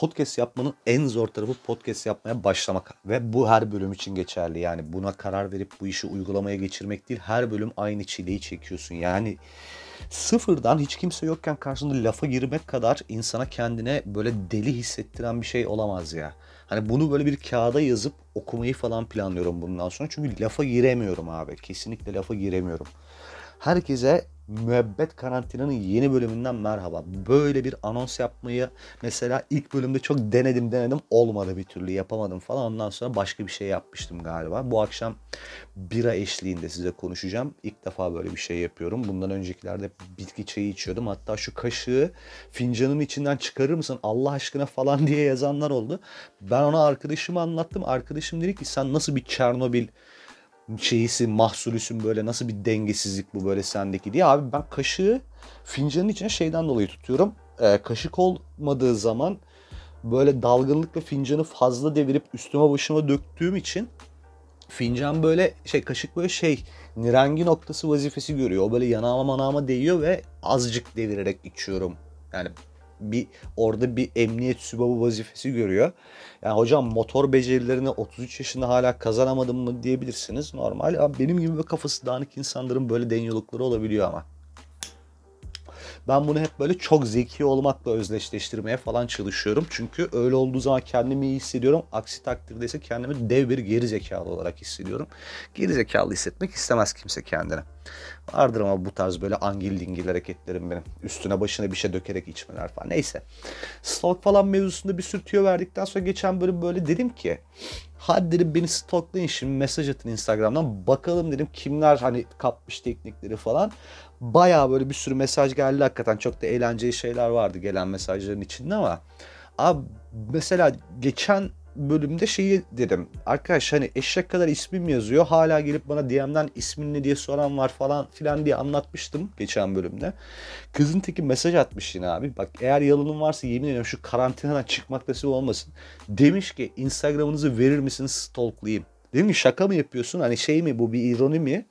podcast yapmanın en zor tarafı podcast yapmaya başlamak. Ve bu her bölüm için geçerli. Yani buna karar verip bu işi uygulamaya geçirmek değil. Her bölüm aynı çileyi çekiyorsun. Yani sıfırdan hiç kimse yokken karşında lafa girmek kadar insana kendine böyle deli hissettiren bir şey olamaz ya. Hani bunu böyle bir kağıda yazıp okumayı falan planlıyorum bundan sonra. Çünkü lafa giremiyorum abi. Kesinlikle lafa giremiyorum. Herkese Müebbet Karantina'nın yeni bölümünden merhaba. Böyle bir anons yapmayı mesela ilk bölümde çok denedim denedim olmadı bir türlü yapamadım falan. Ondan sonra başka bir şey yapmıştım galiba. Bu akşam bira eşliğinde size konuşacağım. İlk defa böyle bir şey yapıyorum. Bundan öncekilerde bitki çayı içiyordum. Hatta şu kaşığı fincanın içinden çıkarır mısın Allah aşkına falan diye yazanlar oldu. Ben ona arkadaşıma anlattım. Arkadaşım dedi ki sen nasıl bir Çernobil şeyisin, mahsulüsün böyle nasıl bir dengesizlik bu böyle sendeki diye. Abi ben kaşığı fincanın içine şeyden dolayı tutuyorum. Ee, kaşık olmadığı zaman böyle dalgınlıkla fincanı fazla devirip üstüme başıma döktüğüm için fincan böyle şey kaşık böyle şey nirengi noktası vazifesi görüyor. O böyle yanağıma manağıma değiyor ve azıcık devirerek içiyorum. Yani bir orada bir emniyet sübabı vazifesi görüyor. Yani hocam motor becerilerini 33 yaşında hala kazanamadım mı diyebilirsiniz. Normal ama benim gibi kafası dağınık insanların böyle denyolukları olabiliyor ama. Ben bunu hep böyle çok zeki olmakla özdeşleştirmeye falan çalışıyorum. Çünkü öyle olduğu zaman kendimi iyi hissediyorum. Aksi takdirde ise kendimi dev bir geri zekalı olarak hissediyorum. Geri zekalı hissetmek istemez kimse kendine. Vardır ama bu tarz böyle angil dingil hareketlerim benim. Üstüne başına bir şey dökerek içmeler falan. Neyse. Stalk falan mevzusunda bir sürü verdikten sonra geçen bölüm böyle dedim ki hadi dedim beni stalklayın şimdi mesaj atın Instagram'dan. Bakalım dedim kimler hani kapmış teknikleri falan. Baya böyle bir sürü mesaj geldi hakikaten. Çok da eğlenceli şeyler vardı gelen mesajların içinde ama abi mesela geçen bölümde şeyi dedim. Arkadaş hani eşek kadar ismim yazıyor. Hala gelip bana DM'den ismin ne diye soran var falan filan diye anlatmıştım geçen bölümde. Kızın teki mesaj atmış yine abi. Bak eğer yalanın varsa yemin ediyorum şu karantinadan çıkmak nasip olmasın. Demiş ki Instagram'ınızı verir misiniz stalklayayım. Dedim ki şaka mı yapıyorsun? Hani şey mi bu bir ironi mi?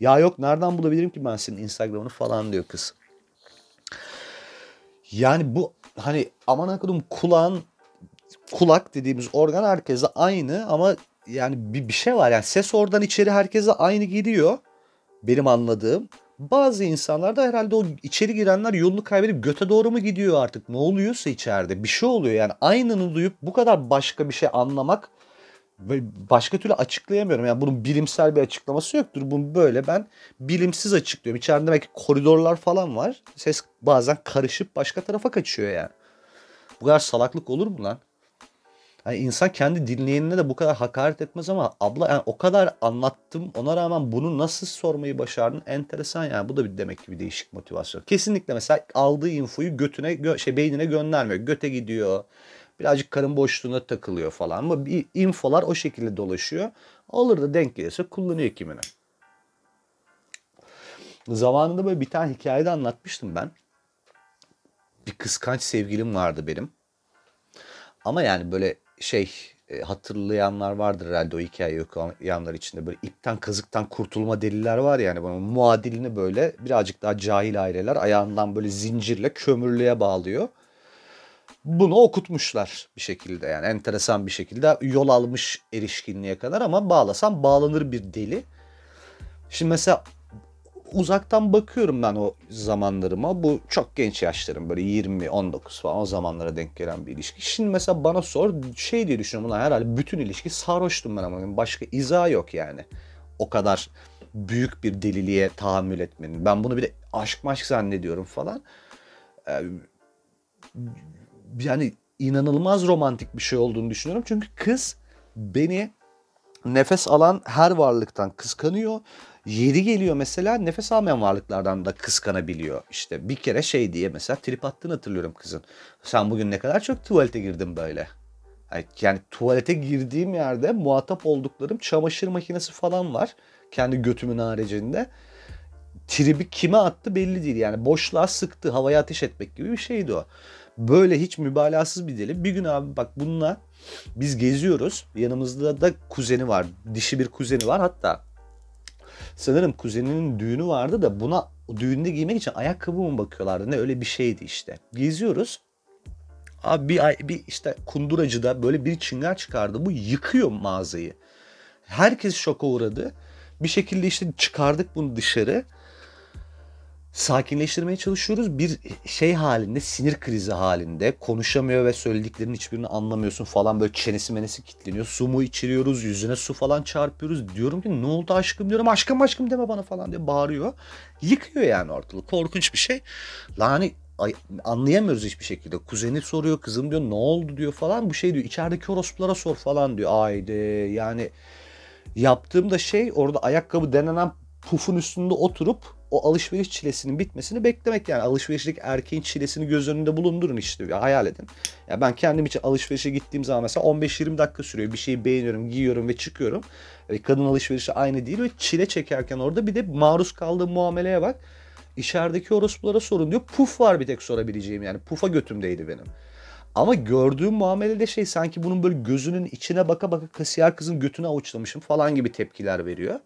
Ya yok nereden bulabilirim ki ben senin Instagram'ını falan diyor kız. Yani bu hani aman akıllım kulağın kulak dediğimiz organ herkese aynı ama yani bir, bir şey var yani ses oradan içeri herkese aynı gidiyor benim anladığım. Bazı insanlar da herhalde o içeri girenler yolunu kaybedip göte doğru mu gidiyor artık ne oluyorsa içeride bir şey oluyor yani aynını duyup bu kadar başka bir şey anlamak başka türlü açıklayamıyorum. Yani bunun bilimsel bir açıklaması yoktur. Bunu böyle ben bilimsiz açıklıyorum. İçeride demek ki koridorlar falan var. Ses bazen karışıp başka tarafa kaçıyor yani. Bu kadar salaklık olur mu lan? Yani insan kendi dinleyenine de bu kadar hakaret etmez ama abla yani o kadar anlattım ona rağmen bunu nasıl sormayı başardın enteresan yani bu da bir demek ki bir değişik motivasyon. Kesinlikle mesela aldığı infoyu götüne gö şey beynine göndermiyor. Göte gidiyor. Birazcık karın boşluğuna takılıyor falan ama bir infolar o şekilde dolaşıyor. Olur da denk gelirse kullanıyor kimine. Zamanında böyle bir tane hikayede anlatmıştım ben. Bir kıskanç sevgilim vardı benim. Ama yani böyle şey e, hatırlayanlar vardır herhalde o hikayeyi okuyanlar içinde böyle ipten kazıktan kurtulma deliler var yani bunun muadilini böyle birazcık daha cahil aileler ayağından böyle zincirle kömürlüğe bağlıyor. Bunu okutmuşlar bir şekilde yani enteresan bir şekilde yol almış erişkinliğe kadar ama bağlasam bağlanır bir deli. Şimdi mesela uzaktan bakıyorum ben o zamanlarıma. Bu çok genç yaşlarım böyle 20, 19 falan o zamanlara denk gelen bir ilişki. Şimdi mesela bana sor şey diye düşünüyorum. Ulan herhalde bütün ilişki sarhoştum ben ama başka izah yok yani. O kadar büyük bir deliliğe tahammül etmenin. Ben bunu bir de aşk maşk zannediyorum falan. Ee, yani inanılmaz romantik bir şey olduğunu düşünüyorum. Çünkü kız beni nefes alan her varlıktan kıskanıyor. Yeri geliyor mesela nefes almayan varlıklardan da kıskanabiliyor. İşte bir kere şey diye mesela trip attığını hatırlıyorum kızın. Sen bugün ne kadar çok tuvalete girdin böyle. Yani tuvalete girdiğim yerde muhatap olduklarım çamaşır makinesi falan var. Kendi götümün haricinde. Tribi kime attı belli değil. Yani boşluğa sıktı, havaya ateş etmek gibi bir şeydi o. Böyle hiç mübalağasız bir deli. Bir gün abi bak bununla biz geziyoruz. Yanımızda da kuzeni var. Dişi bir kuzeni var. Hatta sanırım kuzeninin düğünü vardı da buna düğünde giymek için ayakkabı mı bakıyorlardı ne öyle bir şeydi işte. Geziyoruz. Abi bir, bir işte kunduracıda böyle bir çıngar çıkardı. Bu yıkıyor mağazayı. Herkes şoka uğradı. Bir şekilde işte çıkardık bunu dışarı. Sakinleştirmeye çalışıyoruz. Bir şey halinde, sinir krizi halinde. Konuşamıyor ve söylediklerinin hiçbirini anlamıyorsun falan. Böyle çenesi menesi kilitleniyor. Su mu içiriyoruz, yüzüne su falan çarpıyoruz. Diyorum ki ne oldu aşkım diyorum. Aşkım aşkım deme bana falan diye bağırıyor. Yıkıyor yani ortalığı. Korkunç bir şey. Ay, anlayamıyoruz hiçbir şekilde. Kuzeni soruyor kızım diyor ne oldu diyor falan. Bu şey diyor içerideki orospulara sor falan diyor. Ayde yani yaptığımda şey orada ayakkabı denenen pufun üstünde oturup o alışveriş çilesinin bitmesini beklemek yani alışverişlik erkeğin çilesini göz önünde bulundurun işte ya hayal edin. Ya ben kendim için alışverişe gittiğim zaman mesela 15-20 dakika sürüyor. Bir şeyi beğeniyorum, giyiyorum ve çıkıyorum. E, kadın alışverişi aynı değil ve çile çekerken orada bir de maruz kaldığım muameleye bak. İçerideki orospulara sorun diyor. Puf var bir tek sorabileceğim yani. Pufa götümdeydi benim. Ama gördüğüm muamelede şey sanki bunun böyle gözünün içine baka baka kasiyer kızın götünü avuçlamışım falan gibi tepkiler veriyor.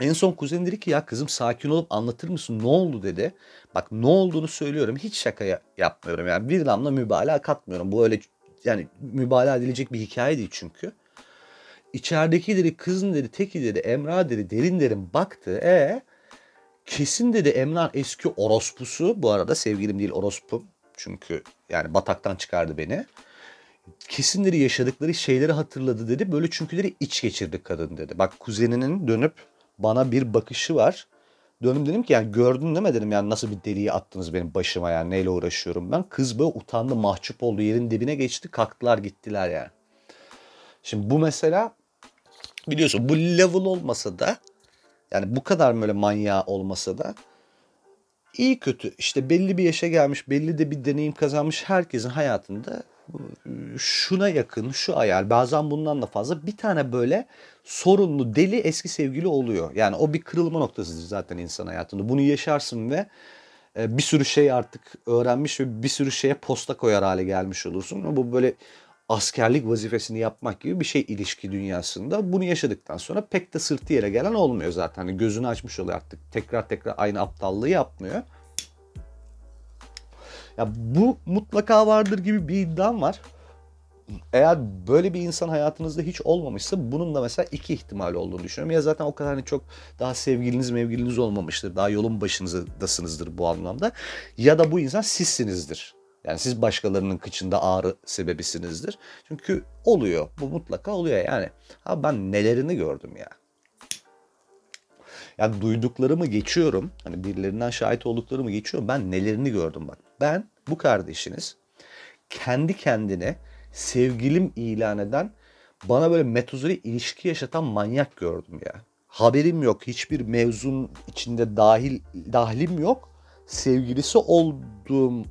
En son kuzen dedi ki ya kızım sakin olup anlatır mısın ne oldu dedi. Bak ne olduğunu söylüyorum hiç şaka yapmıyorum yani bir damla mübalağa katmıyorum. Bu öyle yani mübalağa edilecek bir hikaye değil çünkü. İçerideki dedi kızın dedi teki dedi Emrah dedi derin derin baktı. E kesin dedi Emrah eski orospusu bu arada sevgilim değil orospum. Çünkü yani bataktan çıkardı beni. Kesin dedi yaşadıkları şeyleri hatırladı dedi. Böyle çünkü dedi iç geçirdi kadın dedi. Bak kuzeninin dönüp bana bir bakışı var. Dönüm dedim ki yani gördün değil mi dedim yani nasıl bir deliği attınız benim başıma yani neyle uğraşıyorum ben. Kız böyle utandı mahcup oldu yerin dibine geçti kalktılar gittiler yani. Şimdi bu mesela biliyorsun bu level olmasa da yani bu kadar böyle manyağı olmasa da iyi kötü işte belli bir yaşa gelmiş belli de bir deneyim kazanmış herkesin hayatında şuna yakın şu ayar bazen bundan da fazla bir tane böyle sorunlu deli eski sevgili oluyor. Yani o bir kırılma noktasıdır zaten insan hayatında. Bunu yaşarsın ve e, bir sürü şey artık öğrenmiş ve bir sürü şeye posta koyar hale gelmiş olursun. Bu böyle askerlik vazifesini yapmak gibi bir şey ilişki dünyasında. Bunu yaşadıktan sonra pek de sırtı yere gelen olmuyor zaten. Hani gözünü açmış oluyor artık. Tekrar tekrar aynı aptallığı yapmıyor. Ya bu mutlaka vardır gibi bir iddiam var. Eğer böyle bir insan hayatınızda hiç olmamışsa bunun da mesela iki ihtimal olduğunu düşünüyorum. Ya zaten o kadar hani çok daha sevgiliniz mevgiliniz olmamıştır. Daha yolun başınızdasınızdır bu anlamda. Ya da bu insan sizsinizdir. Yani siz başkalarının kıçında ağrı sebebisinizdir. Çünkü oluyor. Bu mutlaka oluyor yani. Ha ben nelerini gördüm ya. Yani duyduklarımı geçiyorum. Hani birilerinden şahit olduklarımı geçiyorum. Ben nelerini gördüm bak. Ben bu kardeşiniz kendi kendine sevgilim ilan eden bana böyle metozori ilişki yaşatan manyak gördüm ya. Haberim yok. Hiçbir mevzun içinde dahil dahlim yok. Sevgilisi olduğum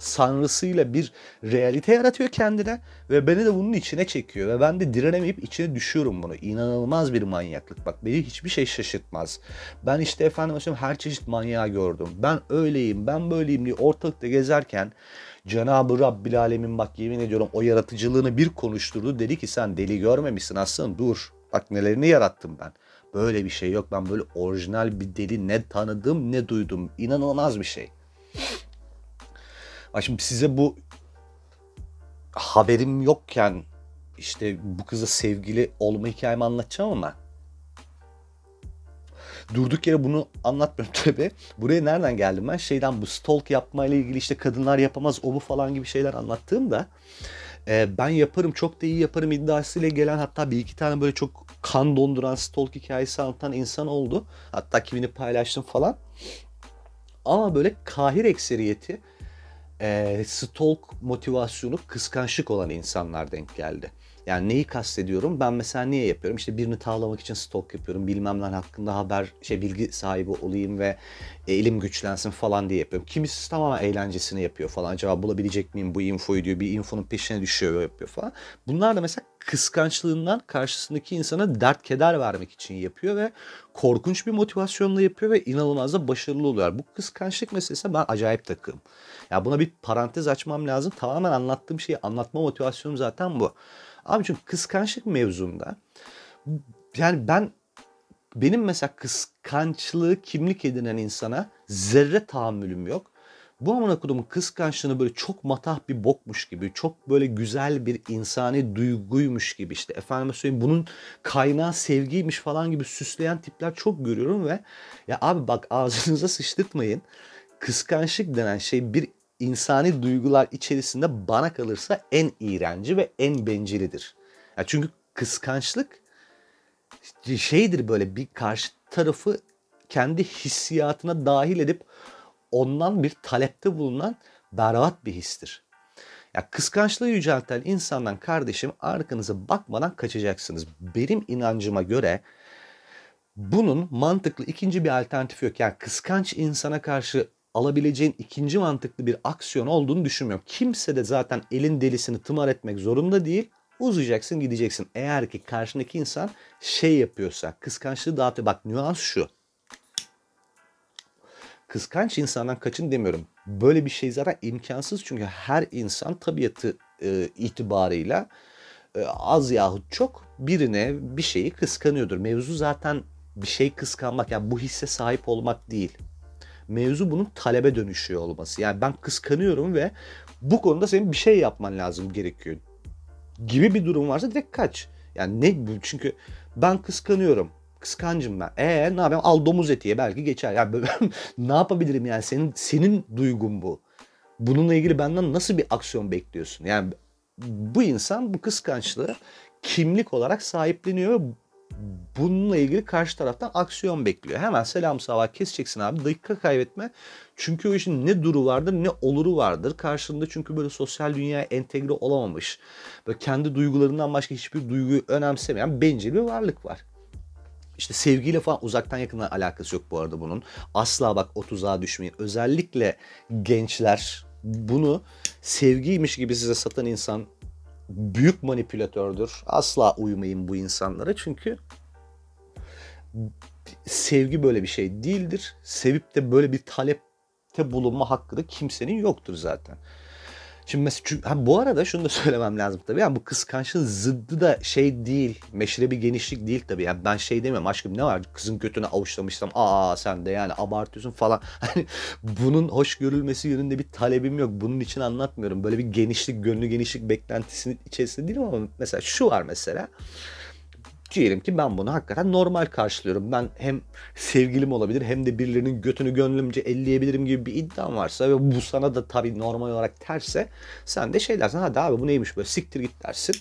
sanrısıyla bir realite yaratıyor kendine ve beni de bunun içine çekiyor ve ben de direnemeyip içine düşüyorum bunu. İnanılmaz bir manyaklık. Bak beni hiçbir şey şaşırtmaz. Ben işte efendim her çeşit manyağı gördüm. Ben öyleyim, ben böyleyim diye ortalıkta gezerken Cenab-ı Rabbil Alemin bak yemin ediyorum o yaratıcılığını bir konuşturdu. Dedi ki sen deli görmemişsin aslında dur. Bak nelerini yarattım ben. Böyle bir şey yok. Ben böyle orijinal bir deli ne tanıdım ne duydum. İnanılmaz bir şey. Şimdi size bu haberim yokken işte bu kıza sevgili olma hikayemi anlatacağım ama durduk yere bunu anlatmıyorum tabi. Buraya nereden geldim ben? Şeyden bu stalk yapma ile ilgili işte kadınlar yapamaz o bu falan gibi şeyler anlattığımda e, ben yaparım çok da iyi yaparım iddiasıyla gelen hatta bir iki tane böyle çok kan donduran stalk hikayesi anlatan insan oldu. Hatta kimini paylaştım falan. Ama böyle kahir ekseriyeti e, stalk motivasyonu kıskançlık olan insanlar denk geldi. Yani neyi kastediyorum? Ben mesela niye yapıyorum? İşte birini tavlamak için stalk yapıyorum. Bilmemler hakkında haber, şey bilgi sahibi olayım ve elim güçlensin falan diye yapıyorum. Kimisi tamamen eğlencesini yapıyor falan. Acaba bulabilecek miyim bu infoyu diyor. Bir infonun peşine düşüyor yapıyor falan. Bunlar da mesela kıskançlığından karşısındaki insana dert keder vermek için yapıyor ve korkunç bir motivasyonla yapıyor ve inanılmaz da başarılı oluyor. Bu kıskançlık meselesi ben acayip takım. Ya buna bir parantez açmam lazım. Tamamen anlattığım şeyi anlatma motivasyonum zaten bu. Abi çünkü kıskançlık mevzunda yani ben benim mesela kıskançlığı kimlik edinen insana zerre tahammülüm yok. bu amına kodumun kıskançlığını böyle çok matah bir bokmuş gibi, çok böyle güzel bir insani duyguymuş gibi işte efendime söyleyeyim bunun kaynağı sevgiymiş falan gibi süsleyen tipler çok görüyorum ve ya abi bak ağzınıza sıçtırtmayın. Kıskançlık denen şey bir insani duygular içerisinde bana kalırsa en iğrenci ve en bencilidir. Ya çünkü kıskançlık şeydir böyle bir karşı tarafı kendi hissiyatına dahil edip ondan bir talepte bulunan berbat bir histir. Ya kıskançlığı yücelten insandan kardeşim arkanıza bakmadan kaçacaksınız. Benim inancıma göre bunun mantıklı ikinci bir alternatifi yok. Yani kıskanç insana karşı alabileceğin ikinci mantıklı bir aksiyon olduğunu düşünmüyorum. Kimse de zaten elin delisini tımar etmek zorunda değil. Uzayacaksın gideceksin. Eğer ki karşındaki insan şey yapıyorsa kıskançlığı dağıtıyor. Bak nüans şu kıskanç insandan kaçın demiyorum. Böyle bir şey zaten imkansız çünkü her insan tabiatı e, itibarıyla e, az yahut çok birine bir şeyi kıskanıyordur. Mevzu zaten bir şey kıskanmak yani bu hisse sahip olmak değil. Mevzu bunun talebe dönüşüyor olması. Yani ben kıskanıyorum ve bu konuda senin bir şey yapman lazım gerekiyor gibi bir durum varsa direkt kaç. Yani ne çünkü ben kıskanıyorum Kıskancım ben. Ee ne yapayım? Al domuz etiye belki geçer. Yani böyle, ne yapabilirim yani? Senin senin duygun bu. Bununla ilgili benden nasıl bir aksiyon bekliyorsun? Yani bu insan bu kıskançlığı kimlik olarak sahipleniyor bununla ilgili karşı taraftan aksiyon bekliyor. Hemen selam sabah keseceksin abi. Dakika kaybetme. Çünkü o işin ne duru vardır ne oluru vardır. Karşında çünkü böyle sosyal dünyaya entegre olamamış. Böyle kendi duygularından başka hiçbir duyguyu önemsemeyen bencil bir varlık var. İşte sevgiyle falan uzaktan yakından alakası yok bu arada bunun. Asla bak o tuzağa düşmeyin. Özellikle gençler bunu sevgiymiş gibi size satan insan büyük manipülatördür. Asla uymayın bu insanlara çünkü sevgi böyle bir şey değildir. Sevip de böyle bir talepte bulunma hakkı da kimsenin yoktur zaten. Şimdi mesela ha, bu arada şunu da söylemem lazım tabii. Yani bu kıskançlığın zıddı da şey değil. Meşrebi genişlik değil tabii. Yani ben şey demiyorum aşkım ne var kızın götüne avuçlamışsam aa sen de yani abartıyorsun falan. Hani bunun hoş görülmesi yönünde bir talebim yok. Bunun için anlatmıyorum. Böyle bir genişlik, gönlü genişlik beklentisinin içerisinde değilim ama mesela şu var mesela diyelim ki ben bunu hakikaten normal karşılıyorum. Ben hem sevgilim olabilir hem de birilerinin götünü gönlümce elleyebilirim gibi bir iddiam varsa ve bu sana da tabii normal olarak terse sen de şey dersin hadi abi bu neymiş böyle siktir git dersin.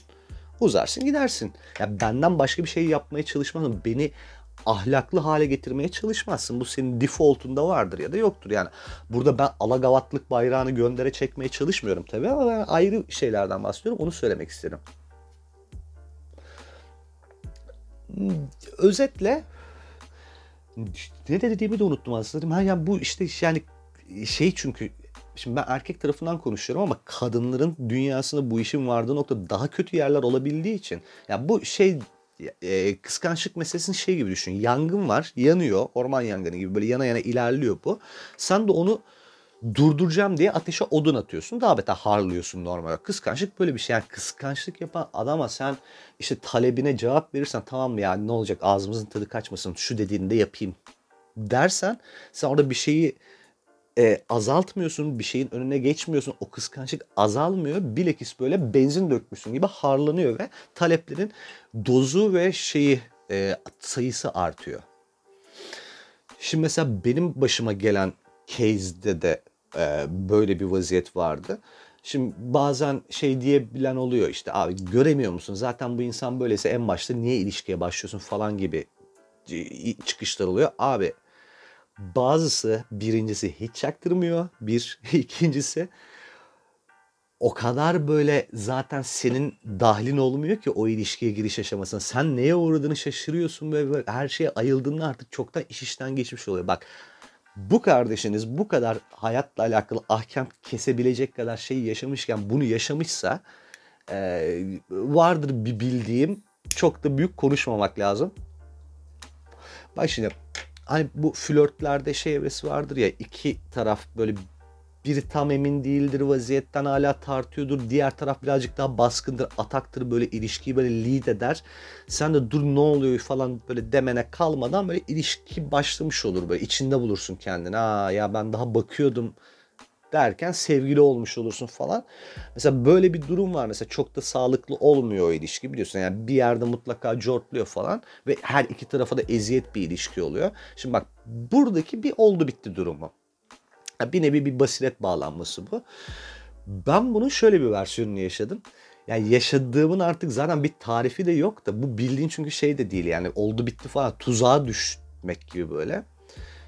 Uzarsın gidersin. Ya benden başka bir şey yapmaya çalışmazsın. Beni ahlaklı hale getirmeye çalışmazsın. Bu senin defaultunda vardır ya da yoktur. Yani burada ben alagavatlık bayrağını göndere çekmeye çalışmıyorum tabii ama ben ayrı şeylerden bahsediyorum. Onu söylemek istedim. Özetle ne dediğimi de unuttum aslında. Ha yani bu işte yani şey çünkü şimdi ben erkek tarafından konuşuyorum ama kadınların dünyasında bu işin vardığı nokta daha kötü yerler olabildiği için ya yani bu şey e, kıskançlık meselesini şey gibi düşün. Yangın var, yanıyor. Orman yangını gibi böyle yana yana ilerliyor bu. Sen de onu durduracağım diye ateşe odun atıyorsun. Daha beter harlıyorsun normal. Kıskançlık böyle bir şey. Yani kıskançlık yapan adama sen işte talebine cevap verirsen tamam mı ya ne olacak ağzımızın tadı kaçmasın şu dediğini de yapayım dersen sen orada bir şeyi e, azaltmıyorsun, bir şeyin önüne geçmiyorsun. O kıskançlık azalmıyor. Bilekis böyle benzin dökmüşsün gibi harlanıyor ve taleplerin dozu ve şeyi e, sayısı artıyor. Şimdi mesela benim başıma gelen case'de de e, böyle bir vaziyet vardı. Şimdi bazen şey diyebilen oluyor işte abi göremiyor musun zaten bu insan böyleyse en başta niye ilişkiye başlıyorsun falan gibi çıkışlar oluyor. Abi bazısı birincisi hiç çaktırmıyor bir ikincisi o kadar böyle zaten senin dahlin olmuyor ki o ilişkiye giriş aşamasına. Sen neye uğradığını şaşırıyorsun ve her şeye ayıldığında artık çoktan iş işten geçmiş oluyor. Bak bu kardeşiniz bu kadar hayatla alakalı ahkam kesebilecek kadar şeyi yaşamışken bunu yaşamışsa e, vardır bir bildiğim çok da büyük konuşmamak lazım. Bak şimdi hani bu flörtlerde şey evresi vardır ya iki taraf böyle biri tam emin değildir vaziyetten hala tartıyordur. Diğer taraf birazcık daha baskındır, ataktır böyle ilişkiyi böyle lead eder. Sen de dur ne oluyor falan böyle demene kalmadan böyle ilişki başlamış olur böyle içinde bulursun kendini. Aa ya ben daha bakıyordum derken sevgili olmuş olursun falan. Mesela böyle bir durum var mesela çok da sağlıklı olmuyor o ilişki biliyorsun. Yani bir yerde mutlaka cortluyor falan ve her iki tarafa da eziyet bir ilişki oluyor. Şimdi bak buradaki bir oldu bitti durumu. Bir nevi bir basiret bağlanması bu. Ben bunun şöyle bir versiyonunu yaşadım. Yani yaşadığımın artık zaten bir tarifi de yok da bu bildiğin çünkü şey de değil yani oldu bitti falan tuzağa düşmek gibi böyle.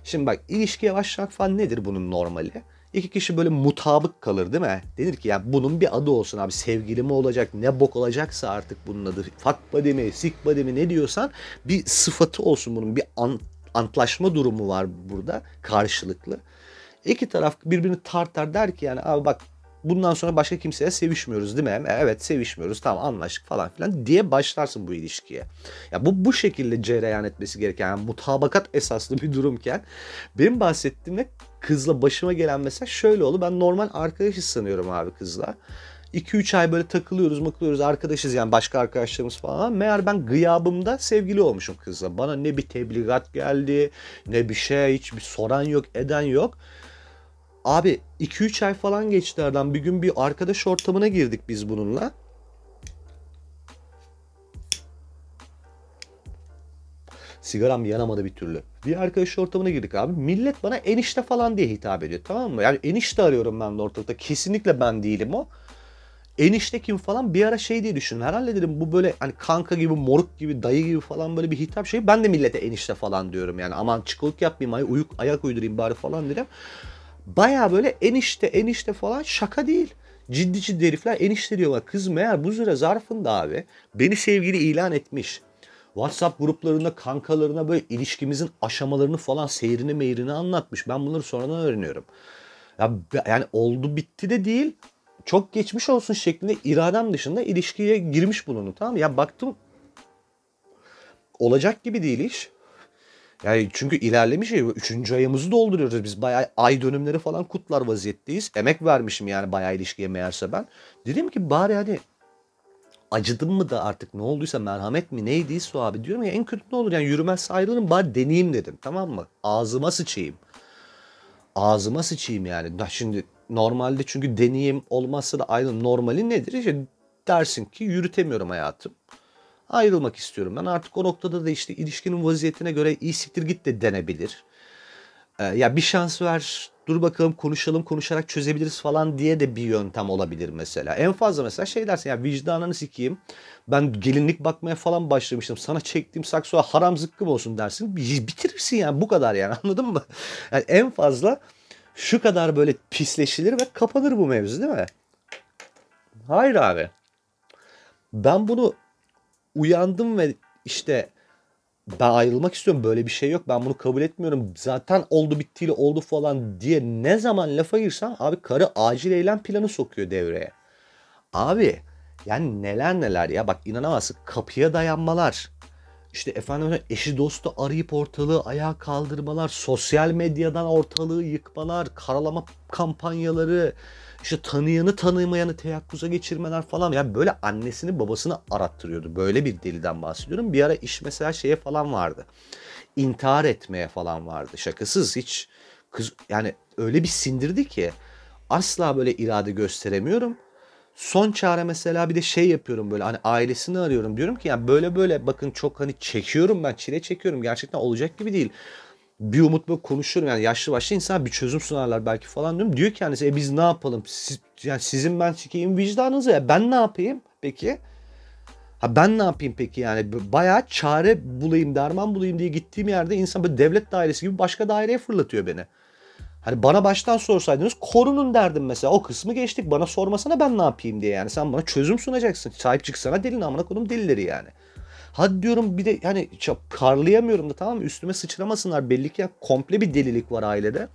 Şimdi bak ilişkiye başlamak falan nedir bunun normali? İki kişi böyle mutabık kalır değil mi? Denir ki ya bunun bir adı olsun abi sevgili mi olacak ne bok olacaksa artık bunun adı. Fuck buddy mi sick buddy mi ne diyorsan bir sıfatı olsun bunun bir an, antlaşma durumu var burada karşılıklı. İki taraf birbirini tartar der ki yani abi bak bundan sonra başka kimseye sevişmiyoruz değil mi? Evet sevişmiyoruz tamam anlaştık falan filan diye başlarsın bu ilişkiye. Ya bu bu şekilde cereyan etmesi gereken yani mutabakat esaslı bir durumken benim bahsettiğimde kızla başıma gelen mesela şöyle oldu. Ben normal arkadaşız sanıyorum abi kızla. 2-3 ay böyle takılıyoruz makılıyoruz arkadaşız yani başka arkadaşlarımız falan. Meğer ben gıyabımda sevgili olmuşum kızla. Bana ne bir tebligat geldi ne bir şey hiçbir soran yok eden yok. Abi 2-3 ay falan geçti aradan. Bir gün bir arkadaş ortamına girdik biz bununla. Sigaram yanamadı bir türlü. Bir arkadaş ortamına girdik abi. Millet bana enişte falan diye hitap ediyor tamam mı? Yani enişte arıyorum ben de ortalıkta. Kesinlikle ben değilim o. Enişte kim falan bir ara şey diye düşündüm. Herhalde dedim bu böyle hani kanka gibi, moruk gibi, dayı gibi falan böyle bir hitap şey. Ben de millete enişte falan diyorum yani. Aman çikolik yapmayayım, ay, uyuk, ayak uydurayım bari falan dedim. Baya böyle enişte enişte falan şaka değil. Ciddi ciddi herifler enişte diyorlar. Kız meğer bu süre zarfında abi beni sevgili ilan etmiş. WhatsApp gruplarında kankalarına böyle ilişkimizin aşamalarını falan seyrini meyrini anlatmış. Ben bunları sonradan öğreniyorum. Ya, yani oldu bitti de değil. Çok geçmiş olsun şeklinde iradem dışında ilişkiye girmiş bulundu tamam mı? Ya baktım olacak gibi değil iş. Yani çünkü ilerlemiş ya. Üçüncü ayımızı dolduruyoruz biz. Bayağı ay dönümleri falan kutlar vaziyetteyiz. Emek vermişim yani bayağı ilişkiye meğerse ben. Dedim ki bari hani acıdım mı da artık ne olduysa merhamet mi neydiyse o abi. Diyorum ya en kötü ne olur yani yürümez ayrılırım bari deneyeyim dedim tamam mı? Ağzıma sıçayım. Ağzıma sıçayım yani. Şimdi normalde çünkü deneyim olmazsa da ayrılım normali nedir? İşte dersin ki yürütemiyorum hayatım ayrılmak istiyorum. Ben artık o noktada da işte ilişkinin vaziyetine göre iyi siktir git de denebilir. Ee, ya bir şans ver, dur bakalım konuşalım, konuşarak çözebiliriz falan diye de bir yöntem olabilir mesela. En fazla mesela şey dersin ya vicdanını sikeyim. Ben gelinlik bakmaya falan başlamıştım. Sana çektiğim saksoya haram zıkkım olsun dersin. Bitirirsin yani bu kadar yani anladın mı? Yani en fazla şu kadar böyle pisleşilir ve kapanır bu mevzu değil mi? Hayır abi. Ben bunu uyandım ve işte ben ayrılmak istiyorum böyle bir şey yok ben bunu kabul etmiyorum zaten oldu bittiyle oldu falan diye ne zaman lafa girsem abi karı acil eylem planı sokuyor devreye. Abi yani neler neler ya bak inanamazsın kapıya dayanmalar. İşte efendim eşi dostu arayıp ortalığı ayağa kaldırmalar, sosyal medyadan ortalığı yıkmalar, karalama kampanyaları, işte tanıyanı tanımayanı teyakkuza geçirmeler falan. Yani böyle annesini babasını arattırıyordu. Böyle bir deliden bahsediyorum. Bir ara iş mesela şeye falan vardı. İntihar etmeye falan vardı. Şakasız hiç kız yani öyle bir sindirdi ki asla böyle irade gösteremiyorum. Son çare mesela bir de şey yapıyorum böyle hani ailesini arıyorum. Diyorum ki yani böyle böyle bakın çok hani çekiyorum ben çile çekiyorum. Gerçekten olacak gibi değil bir umut böyle konuşuyorum yani yaşlı başlı insan bir çözüm sunarlar belki falan diyorum. Diyor ki kendisi e biz ne yapalım? Siz, yani sizin ben sikeyim vicdanınızı ya ben ne yapayım peki? Ha ben ne yapayım peki yani bayağı çare bulayım derman bulayım diye gittiğim yerde insan böyle devlet dairesi gibi başka daireye fırlatıyor beni. Hani bana baştan sorsaydınız korunun derdim mesela. O kısmı geçtik. Bana sormasana ben ne yapayım diye yani. Sen bana çözüm sunacaksın. Sahip çıksana delin amına kodum delileri yani. Hadi diyorum bir de yani karlayamıyorum da tamam mı? Üstüme sıçramasınlar. Belli ki ya komple bir delilik var ailede.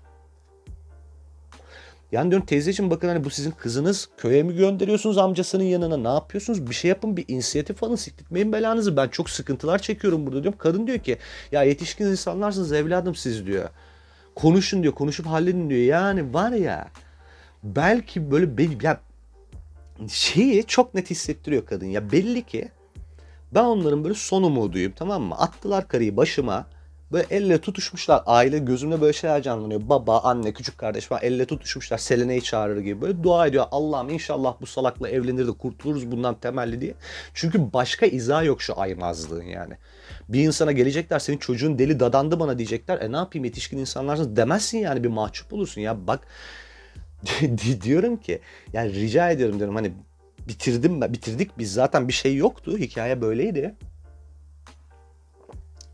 Yani diyorum teyzeciğim bakın hani bu sizin kızınız köye mi gönderiyorsunuz amcasının yanına ne yapıyorsunuz bir şey yapın bir inisiyatif alın sikletmeyin belanızı ben çok sıkıntılar çekiyorum burada diyorum. Kadın diyor ki ya yetişkin insanlarsınız evladım siz diyor. Konuşun diyor konuşup halledin diyor yani var ya belki böyle ya şeyi çok net hissettiriyor kadın ya belli ki ben onların böyle son umuduyum tamam mı? Attılar karıyı başıma. Böyle elle tutuşmuşlar. Aile gözümde böyle şeyler canlanıyor. Baba, anne, küçük kardeş falan elle tutuşmuşlar. Selene'yi çağırır gibi. Böyle dua ediyor. Allah'ım inşallah bu salakla evlenir de kurtuluruz bundan temelli diye. Çünkü başka izah yok şu aymazlığın yani. Bir insana gelecekler senin çocuğun deli dadandı bana diyecekler. E ne yapayım yetişkin insanlarsınız demezsin yani bir mahcup olursun. Ya bak diyorum ki yani rica ediyorum diyorum hani bitirdim bitirdik biz zaten bir şey yoktu. Hikaye böyleydi.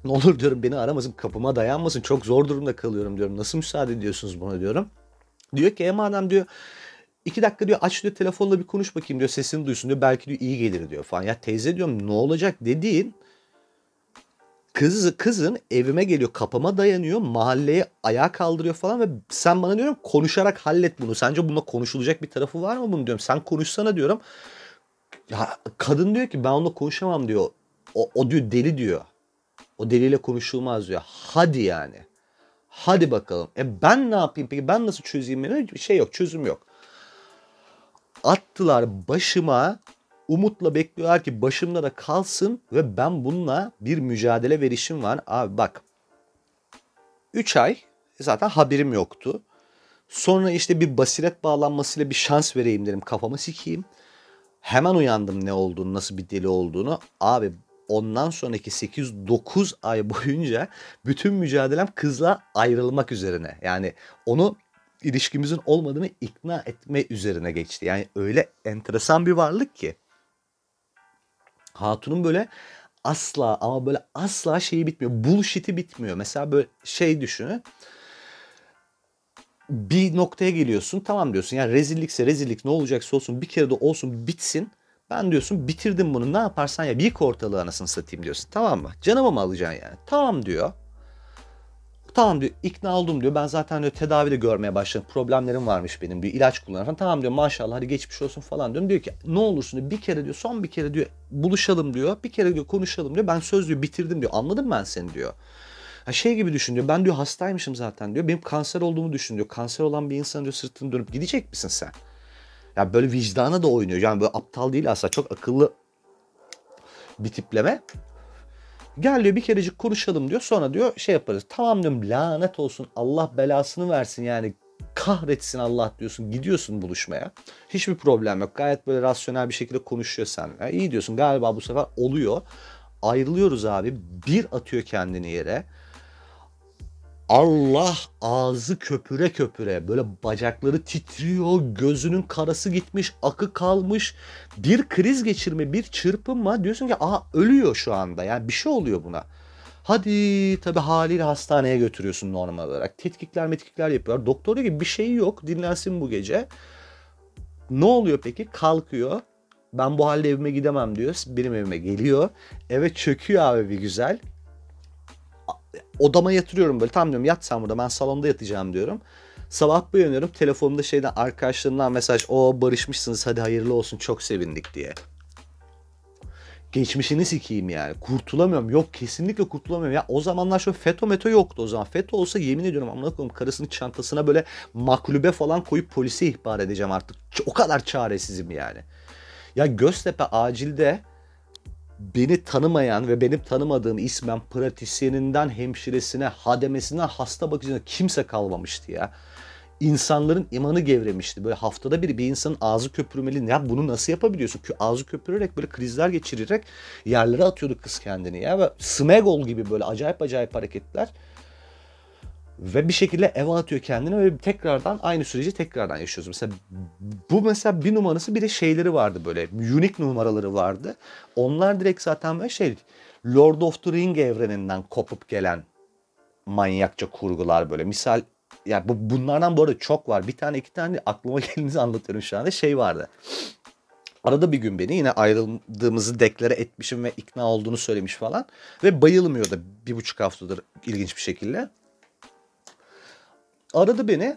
Ne olur diyorum beni aramasın kapıma dayanmasın çok zor durumda kalıyorum diyorum. Nasıl müsaade ediyorsunuz buna diyorum. Diyor ki e madem diyor iki dakika diyor aç diyor telefonla bir konuş bakayım diyor sesini duysun diyor belki diyor iyi gelir diyor falan. Ya teyze diyorum ne olacak dediğin kız kızın evime geliyor kapıma dayanıyor mahalleye ayağa kaldırıyor falan ve sen bana diyorum konuşarak hallet bunu. Sence bunda konuşulacak bir tarafı var mı bunu diyorum. Sen konuşsana diyorum. Ya kadın diyor ki ben onunla konuşamam diyor. O, o diyor deli diyor. O deliyle konuşulmaz diyor. Hadi yani. Hadi bakalım. E ben ne yapayım peki? Ben nasıl çözeyim? Bir şey yok. Çözüm yok. Attılar başıma. Umutla bekliyorlar ki başımda da kalsın ve ben bununla bir mücadele verişim var. Abi bak. 3 ay zaten haberim yoktu. Sonra işte bir basiret bağlanmasıyla bir şans vereyim dedim. Kafamı sikeyim. Hemen uyandım ne olduğunu, nasıl bir deli olduğunu. Abi ondan sonraki 8-9 ay boyunca bütün mücadelem kızla ayrılmak üzerine. Yani onu ilişkimizin olmadığını ikna etme üzerine geçti. Yani öyle enteresan bir varlık ki. Hatun'un böyle asla ama böyle asla şeyi bitmiyor. Bullshit'i bitmiyor. Mesela böyle şey düşünün. Bir noktaya geliyorsun tamam diyorsun. Yani rezillikse rezillik ne olacaksa olsun bir kere de olsun bitsin ben diyorsun bitirdim bunu ne yaparsan ya bir ortalığı anasını satayım diyorsun. Tamam mı? Canımı mı alacaksın yani? Tamam diyor. Tamam diyor ikna oldum diyor. Ben zaten diyor tedavi de görmeye başladım. Problemlerim varmış benim diyor. ilaç kullanıyorum. Tamam diyor maşallah hadi geçmiş olsun falan diyorum. Diyor ki ne olursun diyor bir kere diyor son bir kere diyor buluşalım diyor. Bir kere diyor konuşalım diyor. Ben söz diyor bitirdim diyor. Anladım ben seni diyor. Ha şey gibi düşün diyor. Ben diyor hastaymışım zaten diyor. Benim kanser olduğumu düşün diyor. Kanser olan bir insan diyor sırtını dönüp gidecek misin sen? Yani böyle vicdana da oynuyor. Yani böyle aptal değil aslında çok akıllı bir tipleme. Gel diyor bir kerecik konuşalım diyor. Sonra diyor şey yaparız. Tamam diyorum lanet olsun Allah belasını versin yani kahretsin Allah diyorsun. Gidiyorsun buluşmaya. Hiçbir problem yok. Gayet böyle rasyonel bir şekilde konuşuyor seninle. İyi diyorsun galiba bu sefer oluyor. Ayrılıyoruz abi. Bir atıyor kendini yere. Allah ağzı köpüre köpüre böyle bacakları titriyor, gözünün karası gitmiş, akı kalmış. Bir kriz geçirme, bir çırpınma diyorsun ki aa ölüyor şu anda. Yani bir şey oluyor buna. Hadi tabi haliyle hastaneye götürüyorsun normal olarak. Tetkikler metkikler yapıyorlar. Doktor diyor ki bir şey yok dinlensin bu gece. Ne oluyor peki? Kalkıyor. Ben bu halde evime gidemem diyor. Benim evime geliyor. Eve çöküyor abi bir güzel odama yatırıyorum böyle. Tamam diyorum yat sen burada ben salonda yatacağım diyorum. Sabah uyanıyorum telefonumda şeyden arkadaşlarımdan mesaj o barışmışsınız hadi hayırlı olsun çok sevindik diye. Geçmişini sikeyim yani. Kurtulamıyorum. Yok kesinlikle kurtulamıyorum. Ya o zamanlar şu FETÖ meto yoktu o zaman. FETÖ olsa yemin ediyorum amına koyayım karısının çantasına böyle maklube falan koyup polise ihbar edeceğim artık. O kadar çaresizim yani. Ya Göztepe acilde beni tanımayan ve benim tanımadığım ismen pratisyeninden hemşiresine, hademesinden hasta bakıcına kimse kalmamıştı ya. İnsanların imanı gevremişti. Böyle haftada bir bir insanın ağzı köpürmeli. Ya bunu nasıl yapabiliyorsun? Ağzı köpürerek böyle krizler geçirerek yerlere atıyordu kız kendini ya. Ve Smegol gibi böyle acayip acayip hareketler. Ve bir şekilde eve atıyor kendini ve tekrardan aynı süreci tekrardan yaşıyoruz. Mesela bu mesela bir numarası bir de şeyleri vardı böyle. Unique numaraları vardı. Onlar direkt zaten böyle şey Lord of the Ring evreninden kopup gelen manyakça kurgular böyle. Misal ya bu bunlardan bu arada çok var. Bir tane iki tane aklıma geldiğinizi anlatıyorum şu anda. Şey vardı. Arada bir gün beni yine ayrıldığımızı deklare etmişim ve ikna olduğunu söylemiş falan. Ve bayılmıyordu bir buçuk haftadır ilginç bir şekilde. Aradı beni.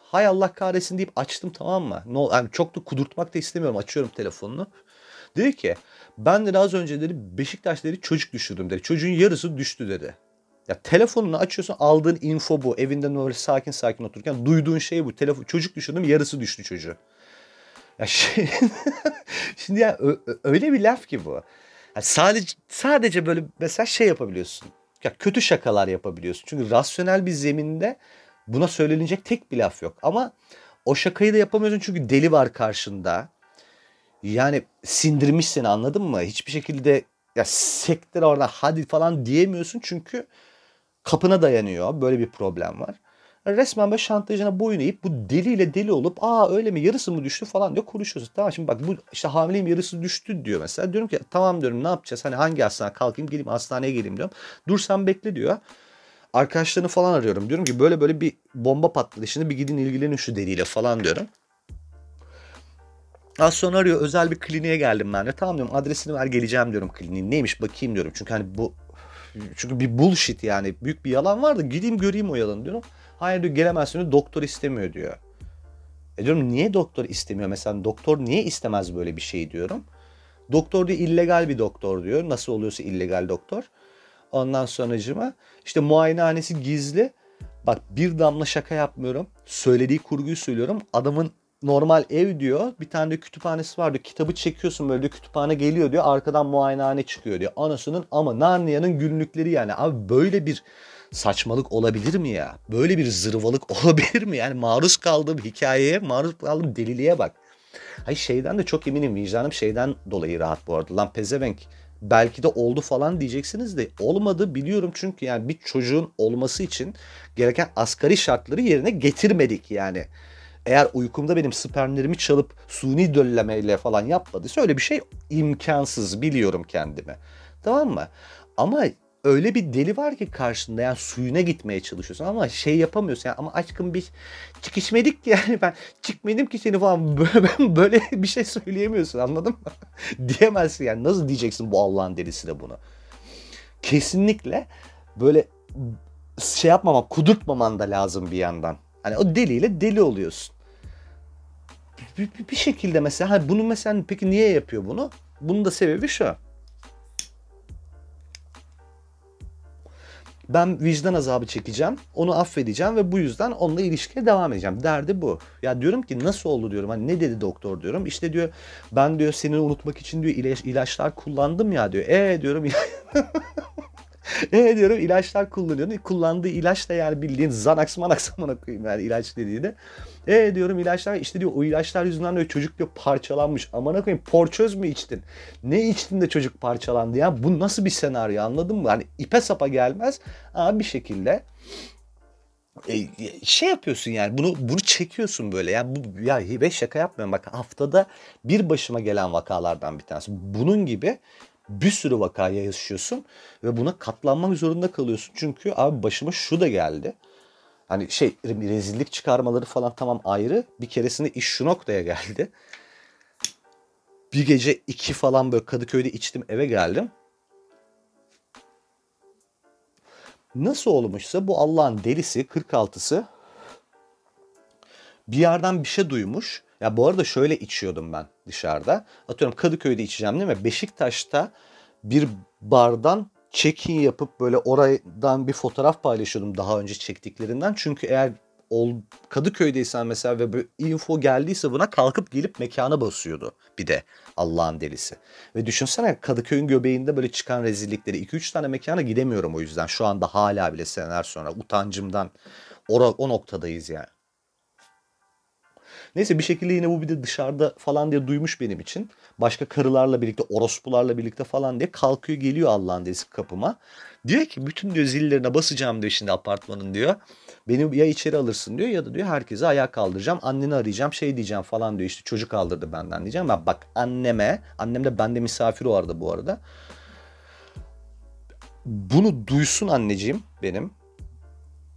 Hay Allah kahretsin deyip açtım tamam mı? No, yani çok da kudurtmak da istemiyorum. Açıyorum telefonunu. Dedi ki ben de az önce dedi Beşiktaş dedi çocuk düşürdüm dedi. Çocuğun yarısı düştü dedi. Ya telefonunu açıyorsun aldığın info bu. Evinde böyle sakin sakin otururken duyduğun şey bu. Telefon, çocuk düşürdüm yarısı düştü çocuğu. Ya şey, şimdi ya öyle bir laf ki bu. Yani sadece sadece böyle mesela şey yapabiliyorsun. Ya kötü şakalar yapabiliyorsun. Çünkü rasyonel bir zeminde buna söylenecek tek bir laf yok. Ama o şakayı da yapamıyorsun çünkü deli var karşında. Yani sindirmiş seni anladın mı? Hiçbir şekilde ya sektir orada hadi falan diyemiyorsun çünkü kapına dayanıyor. Böyle bir problem var. Resmen böyle şantajına boyun eğip bu deliyle deli olup aa öyle mi yarısı mı düştü falan diyor konuşuyorsun. Tamam şimdi bak bu işte hamileyim yarısı düştü diyor mesela. Diyorum ki tamam diyorum ne yapacağız? Hani hangi hastane kalkayım geleyim hastaneye geleyim diyorum. Dur sen bekle diyor. Arkadaşlarını falan arıyorum. Diyorum ki böyle böyle bir bomba patladı. Şimdi bir gidin ilgilenin şu deliyle falan diyorum. Az sonra arıyor özel bir kliniğe geldim ben de. Tamam diyorum adresini ver geleceğim diyorum kliniğin. Neymiş bakayım diyorum. Çünkü hani bu çünkü bir bullshit yani büyük bir yalan var da gideyim göreyim o yalanı diyorum. Hayır diyor gelemezsin diyor doktor istemiyor diyor. E diyorum niye doktor istemiyor mesela doktor niye istemez böyle bir şey diyorum. Doktor diyor illegal bir doktor diyor. Nasıl oluyorsa illegal doktor. Ondan sonracıma işte muayenehanesi gizli. Bak bir damla şaka yapmıyorum. Söylediği kurguyu söylüyorum. Adamın normal ev diyor. Bir tane de kütüphanesi var diyor. Kitabı çekiyorsun böyle de kütüphane geliyor diyor. Arkadan muayenehane çıkıyor diyor. Anasının ama Narnia'nın günlükleri yani. Abi böyle bir saçmalık olabilir mi ya? Böyle bir zırvalık olabilir mi? Yani maruz kaldığım hikayeye, maruz kaldığım deliliğe bak. Hayır şeyden de çok eminim vicdanım şeyden dolayı rahat bu arada. Lan pezevenk belki de oldu falan diyeceksiniz de olmadı biliyorum çünkü yani bir çocuğun olması için gereken asgari şartları yerine getirmedik yani. Eğer uykumda benim spermlerimi çalıp suni döllemeyle falan yapmadıysa öyle bir şey imkansız biliyorum kendime. Tamam mı? Ama öyle bir deli var ki karşında yani suyuna gitmeye çalışıyorsun ama şey yapamıyorsun yani ama aşkım biz çıkışmadık ki yani ben çıkmadım ki seni falan böyle, böyle bir şey söyleyemiyorsun anladın mı? Diyemezsin yani nasıl diyeceksin bu Allah'ın delisine bunu? Kesinlikle böyle şey yapmamak, kudurtmaman da lazım bir yandan. Hani o deliyle deli oluyorsun. Bir, bir, bir şekilde mesela bunu mesela peki niye yapıyor bunu? Bunun da sebebi şu. Ben vicdan azabı çekeceğim, onu affedeceğim ve bu yüzden onunla ilişkiye devam edeceğim. Derdi bu. Ya diyorum ki nasıl oldu diyorum. Hani ne dedi doktor diyorum. İşte diyor ben diyor seni unutmak için diyor ilaç, ilaçlar kullandım ya diyor. E diyorum e diyorum ilaçlar kullanıyorum. Kullandığı ilaç da yani bildiğin Xanax manax amına koyayım yani ilaç dediği E diyorum ilaçlar işte diyor o ilaçlar yüzünden diyor çocuk diyor parçalanmış. Amına koyayım porçöz mü içtin? Ne içtin de çocuk parçalandı ya? Bu nasıl bir senaryo anladın mı? Hani ipe sapa gelmez ama bir şekilde e, şey yapıyorsun yani bunu bunu çekiyorsun böyle ya bu ya hibe şaka yapmıyorum bak haftada bir başıma gelen vakalardan bir tanesi bunun gibi bir sürü vakaya yaşıyorsun ve buna katlanmak zorunda kalıyorsun. Çünkü abi başıma şu da geldi. Hani şey rezillik çıkarmaları falan tamam ayrı. Bir keresinde iş şu noktaya geldi. Bir gece iki falan böyle Kadıköy'de içtim eve geldim. Nasıl olmuşsa bu Allah'ın delisi 46'sı bir yerden bir şey duymuş ya bu arada şöyle içiyordum ben dışarıda. Atıyorum Kadıköy'de içeceğim değil mi? Beşiktaş'ta bir bardan check-in yapıp böyle oradan bir fotoğraf paylaşıyordum daha önce çektiklerinden. Çünkü eğer ol, Kadıköy'deysen mesela ve bir info geldiyse buna kalkıp gelip mekana basıyordu bir de Allah'ın delisi. Ve düşünsene Kadıköy'ün göbeğinde böyle çıkan rezillikleri 2-3 tane mekana gidemiyorum o yüzden. Şu anda hala bile seneler sonra utancımdan o, o noktadayız yani. Neyse bir şekilde yine bu bir de dışarıda falan diye duymuş benim için. Başka karılarla birlikte, orospularla birlikte falan diye kalkıyor geliyor Allah'ın delisi kapıma. Diyor ki bütün diyor zillerine basacağım diyor şimdi apartmanın diyor. Beni ya içeri alırsın diyor ya da diyor herkese ayağa kaldıracağım. Anneni arayacağım şey diyeceğim falan diyor işte çocuk aldırdı benden diyeceğim. Ben bak anneme, annem de bende misafir o arada bu arada. Bunu duysun anneciğim benim.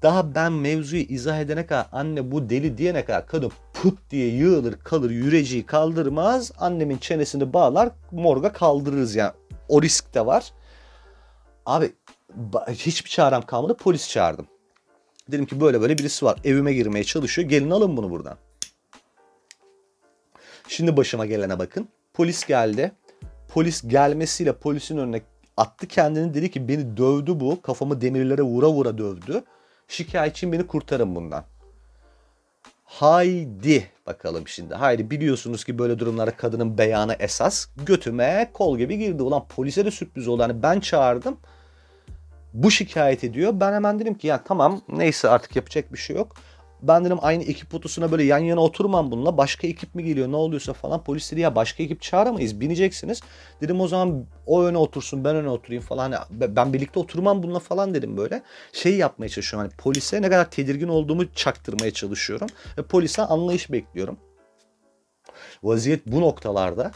Daha ben mevzuyu izah edene kadar anne bu deli diyene kadar kadın put diye yığılır kalır yüreciyi kaldırmaz. Annemin çenesini bağlar morga kaldırırız yani. O risk de var. Abi hiçbir çarem kalmadı polis çağırdım. Dedim ki böyle böyle birisi var evime girmeye çalışıyor gelin alın bunu buradan. Şimdi başıma gelene bakın. Polis geldi. Polis gelmesiyle polisin önüne attı kendini dedi ki beni dövdü bu. Kafamı demirlere vura vura dövdü. Şikayetçiyim beni kurtarın bundan. Haydi bakalım şimdi. Haydi biliyorsunuz ki böyle durumlarda kadının beyanı esas. Götüme kol gibi girdi. Ulan polise de sürpriz oldu. Hani ben çağırdım. Bu şikayet ediyor. Ben hemen dedim ki ya tamam neyse artık yapacak bir şey yok. Ben dedim aynı ekip otosuna böyle yan yana oturmam bununla. Başka ekip mi geliyor ne oluyorsa falan. Polis dedi ya başka ekip çağıramayız bineceksiniz. Dedim o zaman o öne otursun ben öne oturayım falan. Hani ben birlikte oturmam bununla falan dedim böyle. Şey yapmaya çalışıyorum hani polise ne kadar tedirgin olduğumu çaktırmaya çalışıyorum. Ve polise anlayış bekliyorum. Vaziyet bu noktalarda.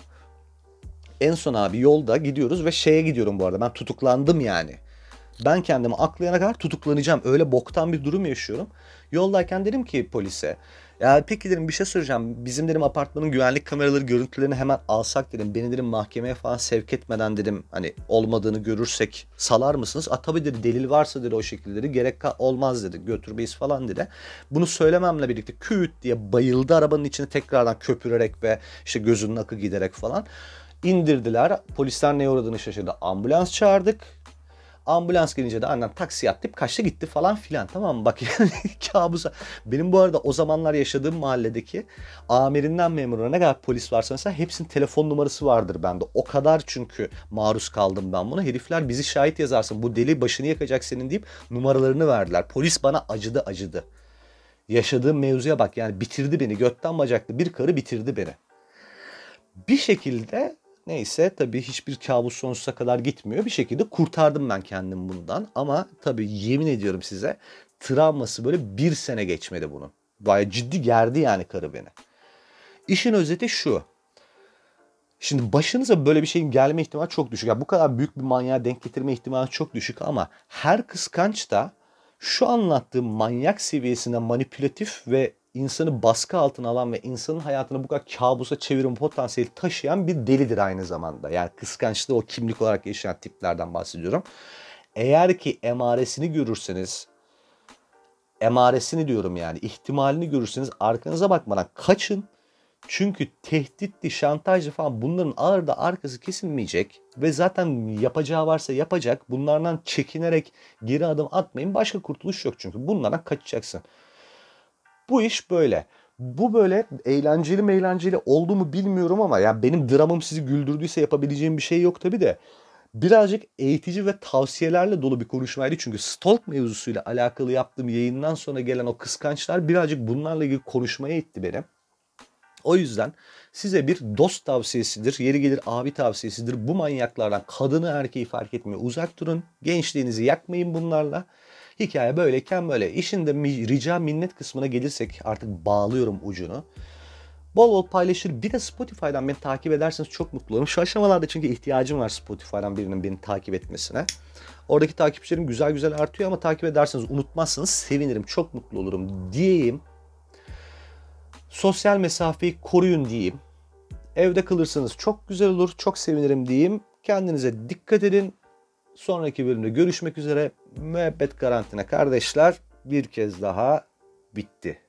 En son abi yolda gidiyoruz ve şeye gidiyorum bu arada. Ben tutuklandım yani. Ben kendimi aklayana kadar tutuklanacağım. Öyle boktan bir durum yaşıyorum. Yoldayken dedim ki polise ya peki dedim bir şey soracağım. Bizim dedim apartmanın güvenlik kameraları görüntülerini hemen alsak dedim. Beni dedim mahkemeye falan sevk etmeden dedim hani olmadığını görürsek salar mısınız? A tabii dedi delil varsa dedi o şekilde dedi. Gerek olmaz dedi götürmeyiz falan dedi. Bunu söylememle birlikte küt diye bayıldı arabanın içine tekrardan köpürerek ve işte gözünün akı giderek falan. indirdiler. Polisler neye uğradığını şaşırdı. Ambulans çağırdık. Ambulans gelince de annem taksi atlayıp kaçta gitti falan filan tamam mı? Bak yani kabusa. Benim bu arada o zamanlar yaşadığım mahalledeki amirinden memuruna ne kadar polis varsa mesela hepsinin telefon numarası vardır bende. O kadar çünkü maruz kaldım ben buna. Herifler bizi şahit yazarsın bu deli başını yakacak senin deyip numaralarını verdiler. Polis bana acıdı acıdı. Yaşadığım mevzuya bak yani bitirdi beni. Götten bacaklı bir karı bitirdi beni. Bir şekilde Neyse tabii hiçbir kabus sonsuza kadar gitmiyor. Bir şekilde kurtardım ben kendimi bundan. Ama tabii yemin ediyorum size travması böyle bir sene geçmedi bunun. Baya ciddi gerdi yani karı beni. İşin özeti şu. Şimdi başınıza böyle bir şeyin gelme ihtimali çok düşük. Yani bu kadar büyük bir manyağa denk getirme ihtimali çok düşük ama her kıskanç da şu anlattığım manyak seviyesinde manipülatif ve insanı baskı altına alan ve insanın hayatını bu kadar kabusa çevirme potansiyeli taşıyan bir delidir aynı zamanda. Yani kıskançlığı o kimlik olarak yaşayan tiplerden bahsediyorum. Eğer ki emaresini görürseniz emaresini diyorum yani ihtimalini görürseniz arkanıza bakmadan kaçın. Çünkü tehditli, şantajlı falan bunların ağır da arkası kesilmeyecek ve zaten yapacağı varsa yapacak. Bunlardan çekinerek geri adım atmayın. Başka kurtuluş yok çünkü bunlardan kaçacaksın. Bu iş böyle. Bu böyle eğlenceli mi eğlenceli oldu mu bilmiyorum ama ya benim dramım sizi güldürdüyse yapabileceğim bir şey yok tabi de. Birazcık eğitici ve tavsiyelerle dolu bir konuşmaydı. Çünkü stalk mevzusuyla alakalı yaptığım yayından sonra gelen o kıskançlar birazcık bunlarla ilgili konuşmaya itti beni. O yüzden size bir dost tavsiyesidir, yeri gelir abi tavsiyesidir. Bu manyaklardan kadını erkeği fark etmiyor. Uzak durun. Gençliğinizi yakmayın bunlarla. Hikaye böyleyken böyle. İşin de rica minnet kısmına gelirsek artık bağlıyorum ucunu. Bol bol paylaşır. Bir de Spotify'dan beni takip ederseniz çok mutlu olurum. Şu aşamalarda çünkü ihtiyacım var Spotify'dan birinin beni takip etmesine. Oradaki takipçilerim güzel güzel artıyor ama takip ederseniz unutmazsanız sevinirim. Çok mutlu olurum diyeyim. Sosyal mesafeyi koruyun diyeyim. Evde kalırsanız çok güzel olur. Çok sevinirim diyeyim. Kendinize dikkat edin. Sonraki bölümde görüşmek üzere. Müebbet karantina kardeşler bir kez daha bitti.